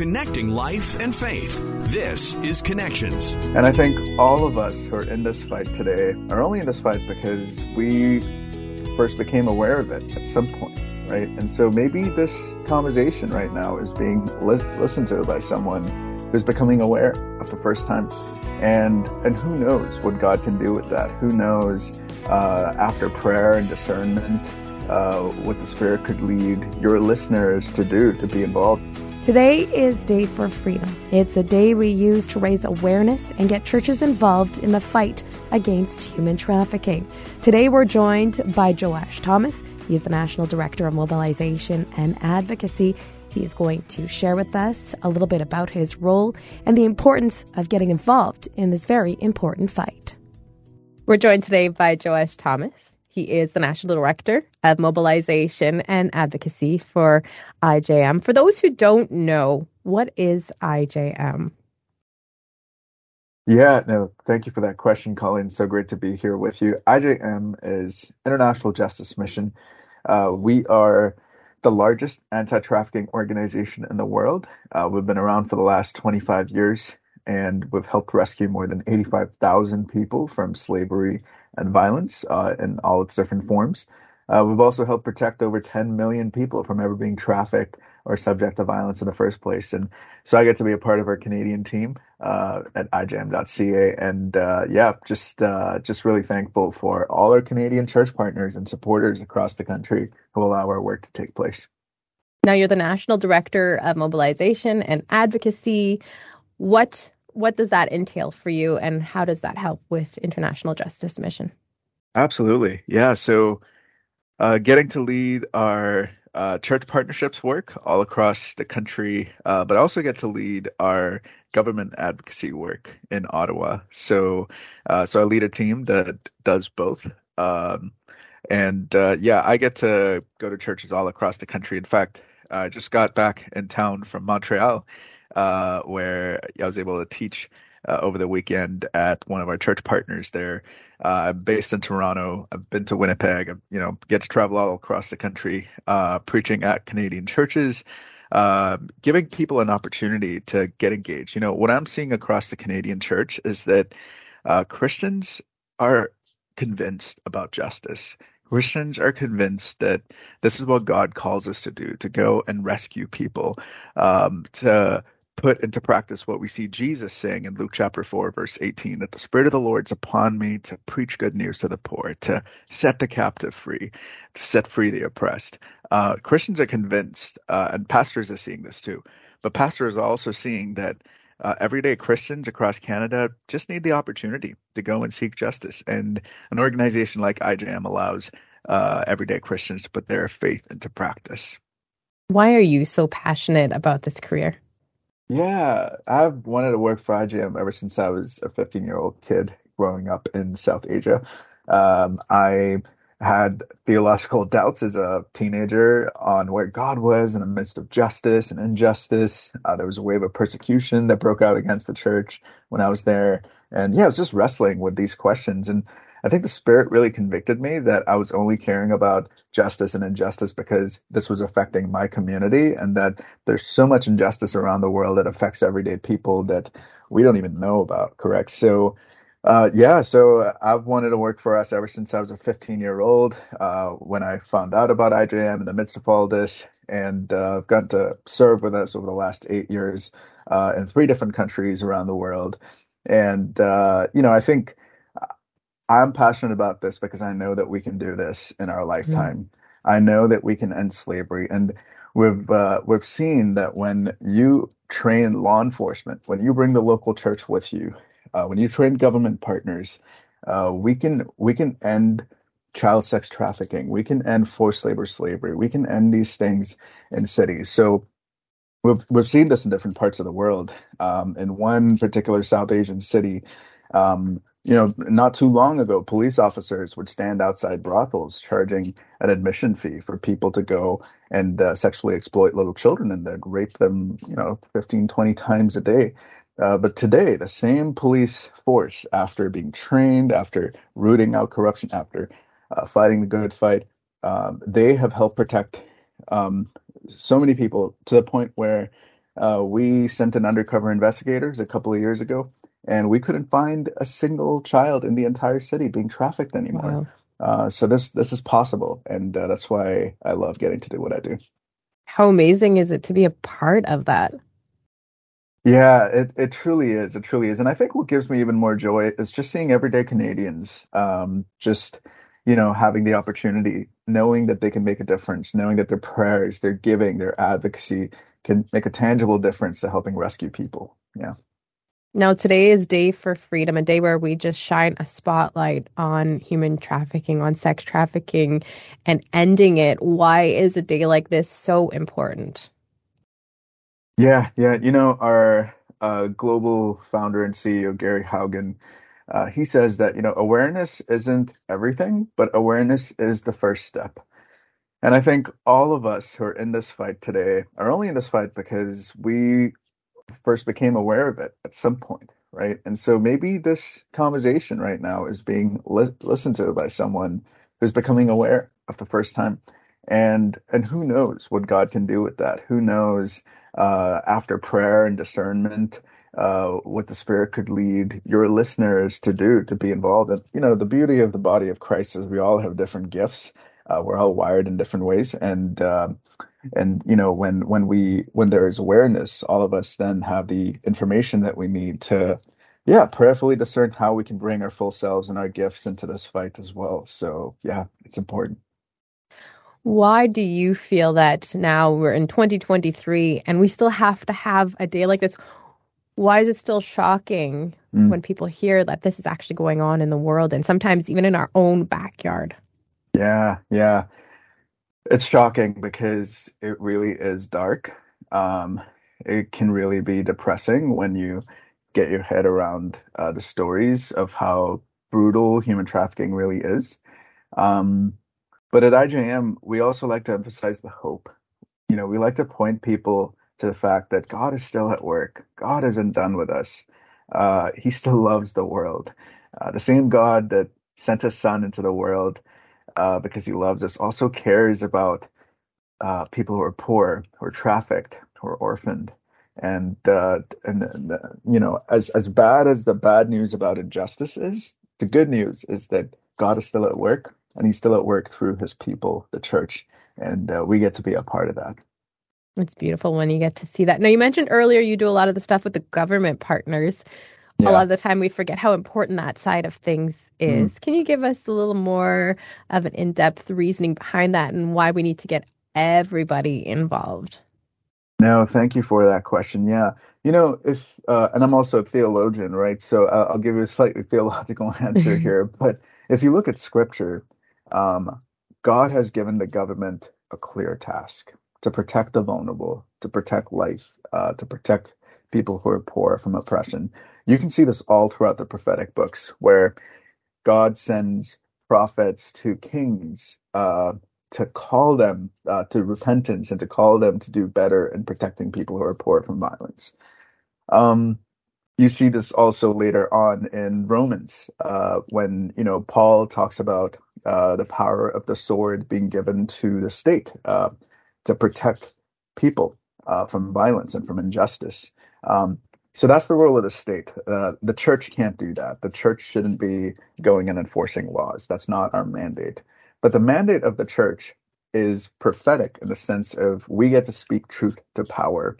connecting life and faith. This is Connections. And I think all of us who are in this fight today are only in this fight because we first became aware of it at some point, right? And so maybe this conversation right now is being li- listened to by someone who's becoming aware of the first time. And, and who knows what God can do with that? Who knows, uh, after prayer and discernment, uh, what the Spirit could lead your listeners to do to be involved. Today is Day for Freedom. It's a day we use to raise awareness and get churches involved in the fight against human trafficking. Today we're joined by Joash Thomas. He is the National Director of Mobilization and Advocacy. He is going to share with us a little bit about his role and the importance of getting involved in this very important fight. We're joined today by Joash Thomas. He is the National Director of Mobilization and Advocacy for IJM. For those who don't know, what is IJM? Yeah, no, thank you for that question, Colleen. So great to be here with you. IJM is International Justice Mission. Uh, we are the largest anti-trafficking organization in the world. Uh, we've been around for the last 25 years, and we've helped rescue more than 85,000 people from slavery and violence uh, in all its different forms. Uh, we've also helped protect over 10 million people from ever being trafficked or subject to violence in the first place. And so I get to be a part of our Canadian team uh, at IJM.ca. And uh, yeah, just uh, just really thankful for all our Canadian church partners and supporters across the country who allow our work to take place. Now you're the National Director of Mobilization and Advocacy. What what does that entail for you and how does that help with international justice mission? Absolutely. Yeah so uh, getting to lead our uh, church partnerships work all across the country uh, but I also get to lead our government advocacy work in ottawa. So uh, so i lead a team that does both um, and uh, yeah i get to go to churches all across the country. In fact i just got back in town from montreal uh, where I was able to teach uh, over the weekend at one of our church partners there. Uh, I'm based in Toronto. I've been to Winnipeg. I, you know, get to travel all across the country, uh, preaching at Canadian churches, uh, giving people an opportunity to get engaged. You know, what I'm seeing across the Canadian church is that uh, Christians are convinced about justice. Christians are convinced that this is what God calls us to do, to go and rescue people, um, to put into practice what we see Jesus saying in Luke chapter 4, verse 18, that the Spirit of the Lord is upon me to preach good news to the poor, to set the captive free, to set free the oppressed. Uh, Christians are convinced, uh, and pastors are seeing this too, but pastors are also seeing that uh, everyday Christians across Canada just need the opportunity to go and seek justice. And an organization like IJM allows uh, everyday Christians to put their faith into practice. Why are you so passionate about this career? Yeah, I've wanted to work for IJM ever since I was a 15 year old kid growing up in South Asia. Um, I had theological doubts as a teenager on where God was in the midst of justice and injustice. Uh, there was a wave of persecution that broke out against the church when I was there. And yeah, I was just wrestling with these questions. And I think the spirit really convicted me that I was only caring about justice and injustice because this was affecting my community and that there's so much injustice around the world that affects everyday people that we don't even know about. Correct. So, uh, yeah, so I've wanted to work for us ever since I was a 15 year old, uh, when I found out about IJM in the midst of all this and, uh, I've gotten to serve with us over the last eight years, uh, in three different countries around the world. And, uh, you know, I think, I'm passionate about this because I know that we can do this in our lifetime. I know that we can end slavery, and we've uh, we've seen that when you train law enforcement, when you bring the local church with you, uh, when you train government partners, uh, we can we can end child sex trafficking, we can end forced labor slavery, we can end these things in cities. So we've we've seen this in different parts of the world. Um, in one particular South Asian city, um, you know, not too long ago, police officers would stand outside brothels charging an admission fee for people to go and uh, sexually exploit little children and then rape them, you know, 15, 20 times a day. Uh, but today, the same police force, after being trained, after rooting out corruption, after uh, fighting the good fight, um, they have helped protect um, so many people to the point where Uh, we sent in undercover investigators a couple of years ago, and we couldn't find a single child in the entire city being trafficked anymore. Wow. Uh, so this this is possible, and uh, that's why I love getting to do what I do. How amazing is it to be a part of that? Yeah, it, it truly is. It truly is. And I think what gives me even more joy is just seeing everyday Canadians um, just, you know, having the opportunity, knowing that they can make a difference, knowing that their prayers, their giving, their advocacy can make a tangible difference to helping rescue people. Yeah. Now, today is Day for Freedom, a day where we just shine a spotlight on human trafficking, on sex trafficking, and ending it. Why is a day like this so important? Yeah, yeah. You know, our uh, global founder and CEO, Gary Haugen, uh, he says that, you know, awareness isn't everything, but awareness is the first step. And I think all of us who are in this fight today are only in this fight because we first became aware of it at some point, right? And so maybe this conversation right now is being li- listened to by someone who's becoming aware of the first time. And and who knows what God can do with that? Who knows uh, after prayer and discernment, uh, what the Spirit could lead your listeners to do to be involved. And you know, the beauty of the body of Christ is we all have different gifts. Uh, we're all wired in different ways, and uh, and you know, when when we when there is awareness, all of us then have the information that we need to. Yeah, prayerfully discern how we can bring our full selves and our gifts into this fight as well. So, yeah, it's important. Why do you feel that now we're in 2023 and we still have to have a day like this? Why is it still shocking mm. when people hear that this is actually going on in the world and sometimes even in our own backyard? Yeah, yeah. It's shocking because it really is dark. Um, it can really be depressing when you get your head around uh, the stories of how brutal human trafficking really is. Um, but at IJM, we also like to emphasize the hope. You know, we like to point people to the fact that God is still at work. God isn't done with us. Uh, he still loves the world. Uh, the same God that sent his son into the world uh, because he loves us also cares about uh, people who are poor, who are trafficked, who are orphaned. And, uh, and, and you know, as, as bad as the bad news about injustice is, the good news is that God is still at work and he's still at work through his people, the church, and uh, we get to be a part of that. It's beautiful when you get to see that. Now, you mentioned earlier you do a lot of the stuff with the government partners. Yeah. A lot of the time we forget how important that side of things is. Mm. Can you give us a little more of an in depth reasoning behind that and why we need to get everybody involved? No, thank you for that question. Yeah. You know, if, uh, and I'm also a theologian, right? So uh, I'll give you a slightly theological answer here. But if you look at scripture, um, God has given the government a clear task to protect the vulnerable, to protect life, uh, to protect people who are poor from oppression. You can see this all throughout the prophetic books where God sends prophets to kings uh, to call them uh, to repentance and to call them to do better in protecting people who are poor from violence. Um, you see this also later on in Romans uh, when you know Paul talks about uh, the power of the sword being given to the state uh, to protect people uh, from violence and from injustice. Um, so that's the role of the state. Uh, the church can't do that. The church shouldn't be going and enforcing laws. That's not our mandate. But the mandate of the church is prophetic in the sense of we get to speak truth to power,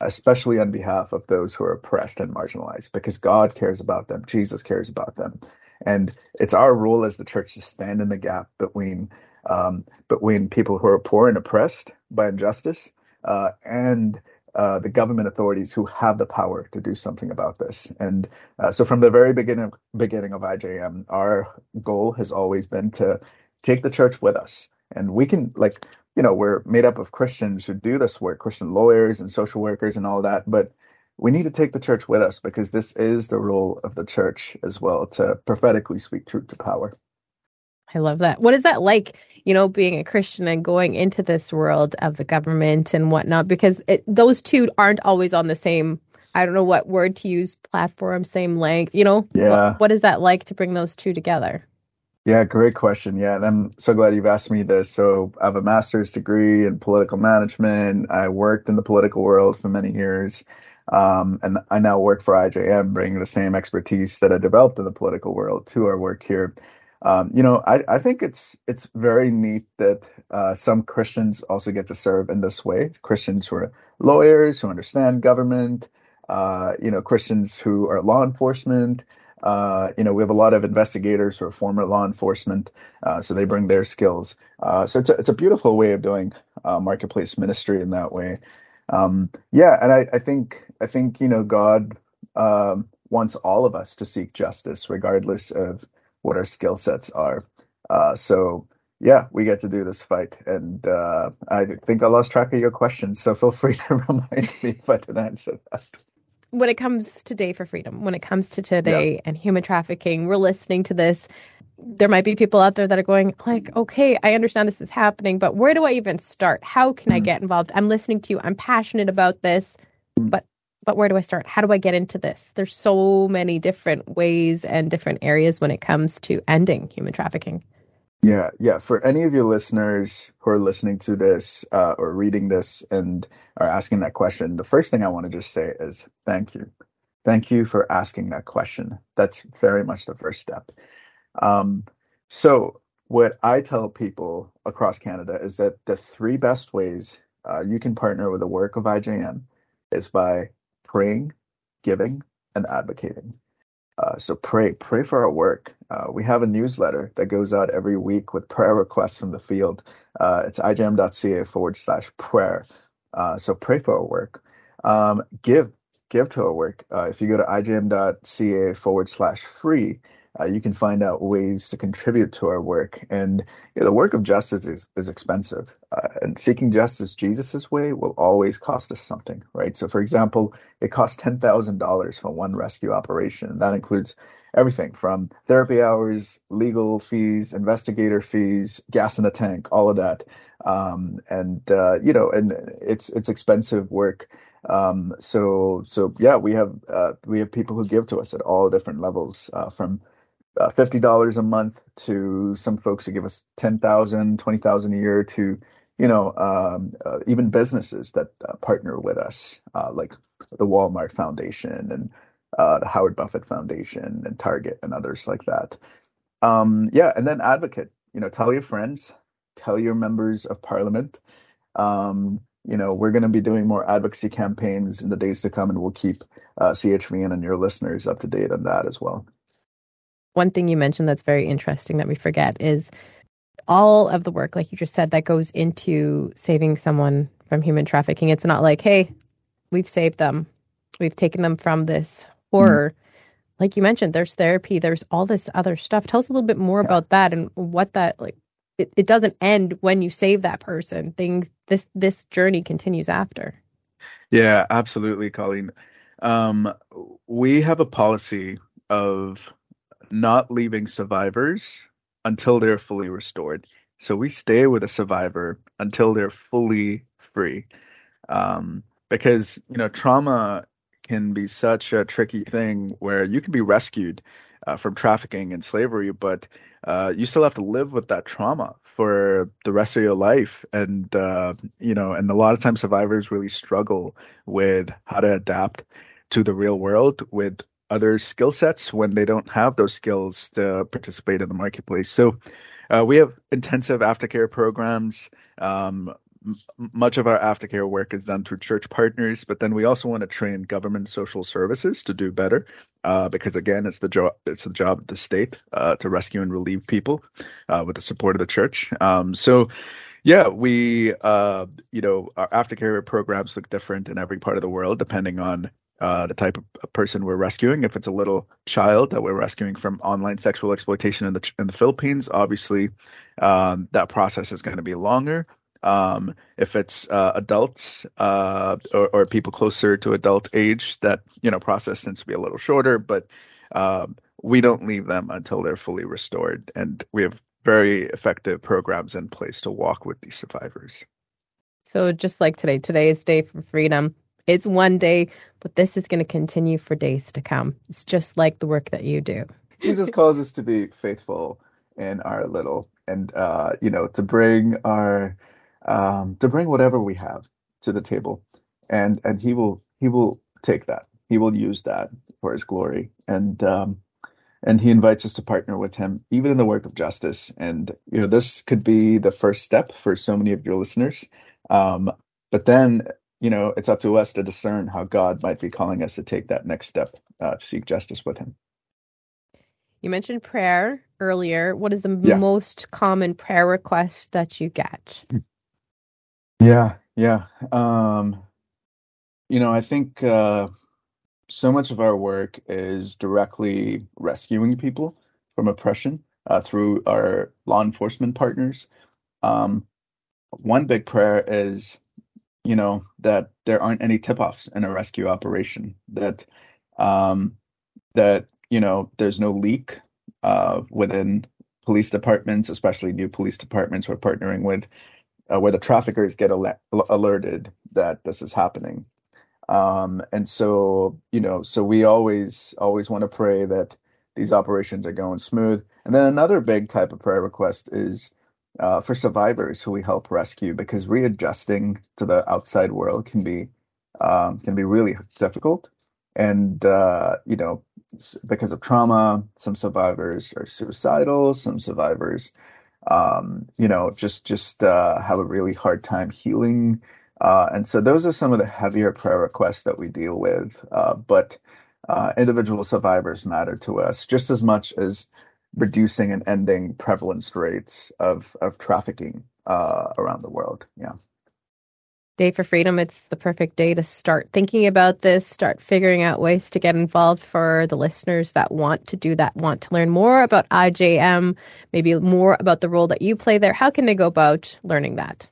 especially on behalf of those who are oppressed and marginalized, because God cares about them. Jesus cares about them. And it's our role as the church to stand in the gap between um, between people who are poor and oppressed by injustice uh, and uh, the government authorities who have the power to do something about this. And uh, so, from the very beginning beginning of IJM, our goal has always been to take the church with us, and we can like you know we're made up of Christians who do this work, Christian lawyers and social workers and all that, but we need to take the church with us because this is the role of the church as well to prophetically speak truth to power. I love that. What is that like, you know, being a Christian and going into this world of the government and whatnot? Because it, those two aren't always on the same, I don't know what word to use, platform, same length, you know? Yeah. What, what is that like to bring those two together? Yeah, great question. Yeah, and I'm so glad you've asked me this. So I have a master's degree in political management. I worked in the political world for many years. Um, and I now work for IJM, bringing the same expertise that I developed in the political world to our work here. Um, you know, I, I think it's it's very neat that uh, some Christians also get to serve in this way. Christians who are lawyers who understand government, uh, you know, Christians who are law enforcement, uh, you know, we have a lot of investigators who are former law enforcement, uh, so they bring their skills. Uh, so it's a, it's a beautiful way of doing uh, marketplace ministry in that way. Um, yeah, and I, I, think I think you know God um, wants all of us to seek justice, regardless of what our skill sets are. Uh, so yeah, we get to do this fight, and uh, I think I lost track of your question, so feel free to remind me if I didn't answer that when it comes to Day for Freedom, when it comes to today and human trafficking, we're listening to this. There might be people out there that are going like, okay, I understand this is happening, but where do I even start? How can mm. I get involved? I'm listening to you. I'm passionate about this, mm. but but where do I start? How do I get into this? There's so many different ways and different areas when it comes to ending human trafficking. Yeah, yeah. For any of your listeners who are listening to this uh, or reading this and are asking that question, the first thing I want to just say is thank you. Thank you for asking that question. That's very much the first step. Um, so, what I tell people across Canada is that the three best ways uh, you can partner with the work of IJM is by praying, giving, and advocating. Uh, so pray, pray for our work. Uh, we have a newsletter that goes out every week with prayer requests from the field. Uh, it's ijm.ca forward slash prayer. Uh, so pray for our work. Um, give, give to our work. Uh, if you go to ijm.ca forward slash free, uh, you can find out ways to contribute to our work. And you know, the work of justice is, is expensive. Uh, and seeking justice Jesus's way will always cost us something, right? So, for example, it costs $10,000 for one rescue operation. And that includes everything from therapy hours, legal fees, investigator fees, gas in the tank, all of that. Um, and, uh, you know, and it's, it's expensive work. Um, so, so yeah, we have, uh, we have people who give to us at all different levels, uh, from uh, fifty dollars a month to some folks who give us ten thousand, twenty thousand a year to you know um, uh, even businesses that uh, partner with us uh, like the Walmart Foundation and uh, the Howard Buffett Foundation and Target and others like that. Um, yeah, and then advocate. You know, tell your friends, tell your members of parliament. Um, you know, we're going to be doing more advocacy campaigns in the days to come, and we'll keep uh, CHVN and your listeners up to date on that as well one thing you mentioned that's very interesting that we forget is all of the work, like you just said, that goes into saving someone from human trafficking. It's not like, hey, we've saved them, we've taken them from this horror. Mm-hmm. Like you mentioned, there's therapy, there's all this other stuff. Tell us a little bit more yeah. about that and what that like. It, it doesn't end when you save that person. Things this this journey continues after. Yeah, absolutely, Colleen. Um, we have a policy of not leaving survivors until they're fully restored. So we stay with a survivor until they're fully free. Um, because, you know, trauma can be such a tricky thing where you can be rescued uh, from trafficking and slavery, but uh, you still have to live with that trauma for the rest of your life. And, uh, you know, and a lot of times survivors really struggle with how to adapt to the real world with other skill sets when they don't have those skills to participate in the marketplace. So uh, we have intensive aftercare programs. Um, m- much of our aftercare work is done through church partners, but then we also want to train government social services to do better, uh, because again, it's the job it's the job of the state uh, to rescue and relieve people uh, with the support of the church. Um, so. Yeah, we, uh, you know, our aftercare programs look different in every part of the world depending on uh, the type of person we're rescuing. If it's a little child that we're rescuing from online sexual exploitation in the in the Philippines, obviously um, that process is going to be longer. Um, if it's uh, adults uh, or, or, people closer to adult age, that you know process tends to be a little shorter. But um, we don't leave them until they're fully restored, and we have very effective programs in place to walk with these survivors. So just like today, today is Day for Freedom. It's one day, but this is going to continue for days to come. It's just like the work that you do. Jesus calls us to be faithful in our little, and uh, you know, to bring our um, to bring whatever we have to the table, and and he will he will take that. He will use that for his glory, and um, and he invites us to partner with him even in the work of justice. And you know, this could be the first step for so many of your listeners. Um, but then you know, it's up to us to discern how God might be calling us to take that next step uh, to seek justice with Him. You mentioned prayer earlier. What is the yeah. most common prayer request that you get? Yeah, yeah. Um, you know, I think uh, so much of our work is directly rescuing people from oppression uh, through our law enforcement partners. Um, one big prayer is you know, that there aren't any tip-offs in a rescue operation, that um, that you know there's no leak uh, within police departments, especially new police departments we're partnering with, uh, where the traffickers get al- alerted that this is happening. Um, and so, you know, so we always always want to pray that these operations are going smooth. And then another big type of prayer request is uh, for survivors who we help rescue because readjusting to the outside world can be um, can be really difficult. And uh, you know, because of trauma, some survivors are suicidal. Some survivors, um, you know, just just uh, have a really hard time healing. Uh, and so those are some of the heavier prayer requests that we deal with. Uh, but uh, individual survivors matter to us just as much as reducing and ending prevalence rates of of trafficking uh, around the world. Yeah. Day for Freedom, it's the perfect day to start thinking about this, start figuring out ways to get involved for the listeners that want to do that, want to learn more about IJM, maybe more about the role that you play there. How can they go about learning that?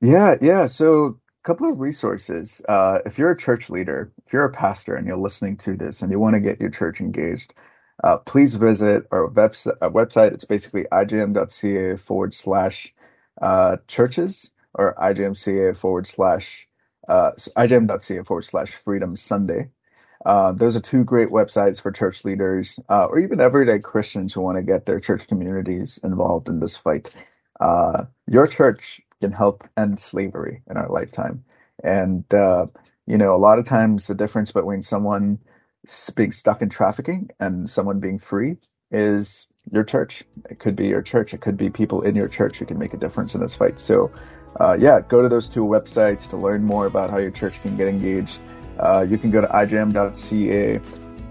Yeah, yeah. So, a couple of resources. Uh, if you're a church leader, if you're a pastor and you're listening to this and you want to get your church engaged, uh, please visit our website. Our website. It's basically ijm.ca forward slash uh, churches or ijmca forward slash uh, ijm.ca forward slash freedom Sunday. Uh, those are two great websites for church leaders uh, or even everyday Christians who want to get their church communities involved in this fight. Uh, your church can help end slavery in our lifetime. And, uh, you know, a lot of times the difference between someone being stuck in trafficking and someone being free is your church. It could be your church. It could be people in your church who can make a difference in this fight. So, uh, yeah, go to those two websites to learn more about how your church can get engaged. Uh, you can go to ijm.ca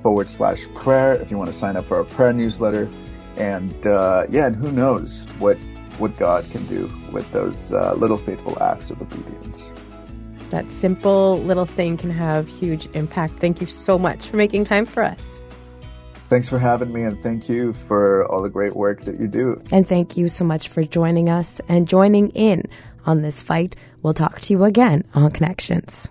forward slash prayer if you want to sign up for our prayer newsletter. And uh, yeah, and who knows what what God can do with those uh, little faithful acts of obedience that simple little thing can have huge impact. Thank you so much for making time for us. Thanks for having me, and thank you for all the great work that you do. And thank you so much for joining us and joining in on this fight. We'll talk to you again on Connections.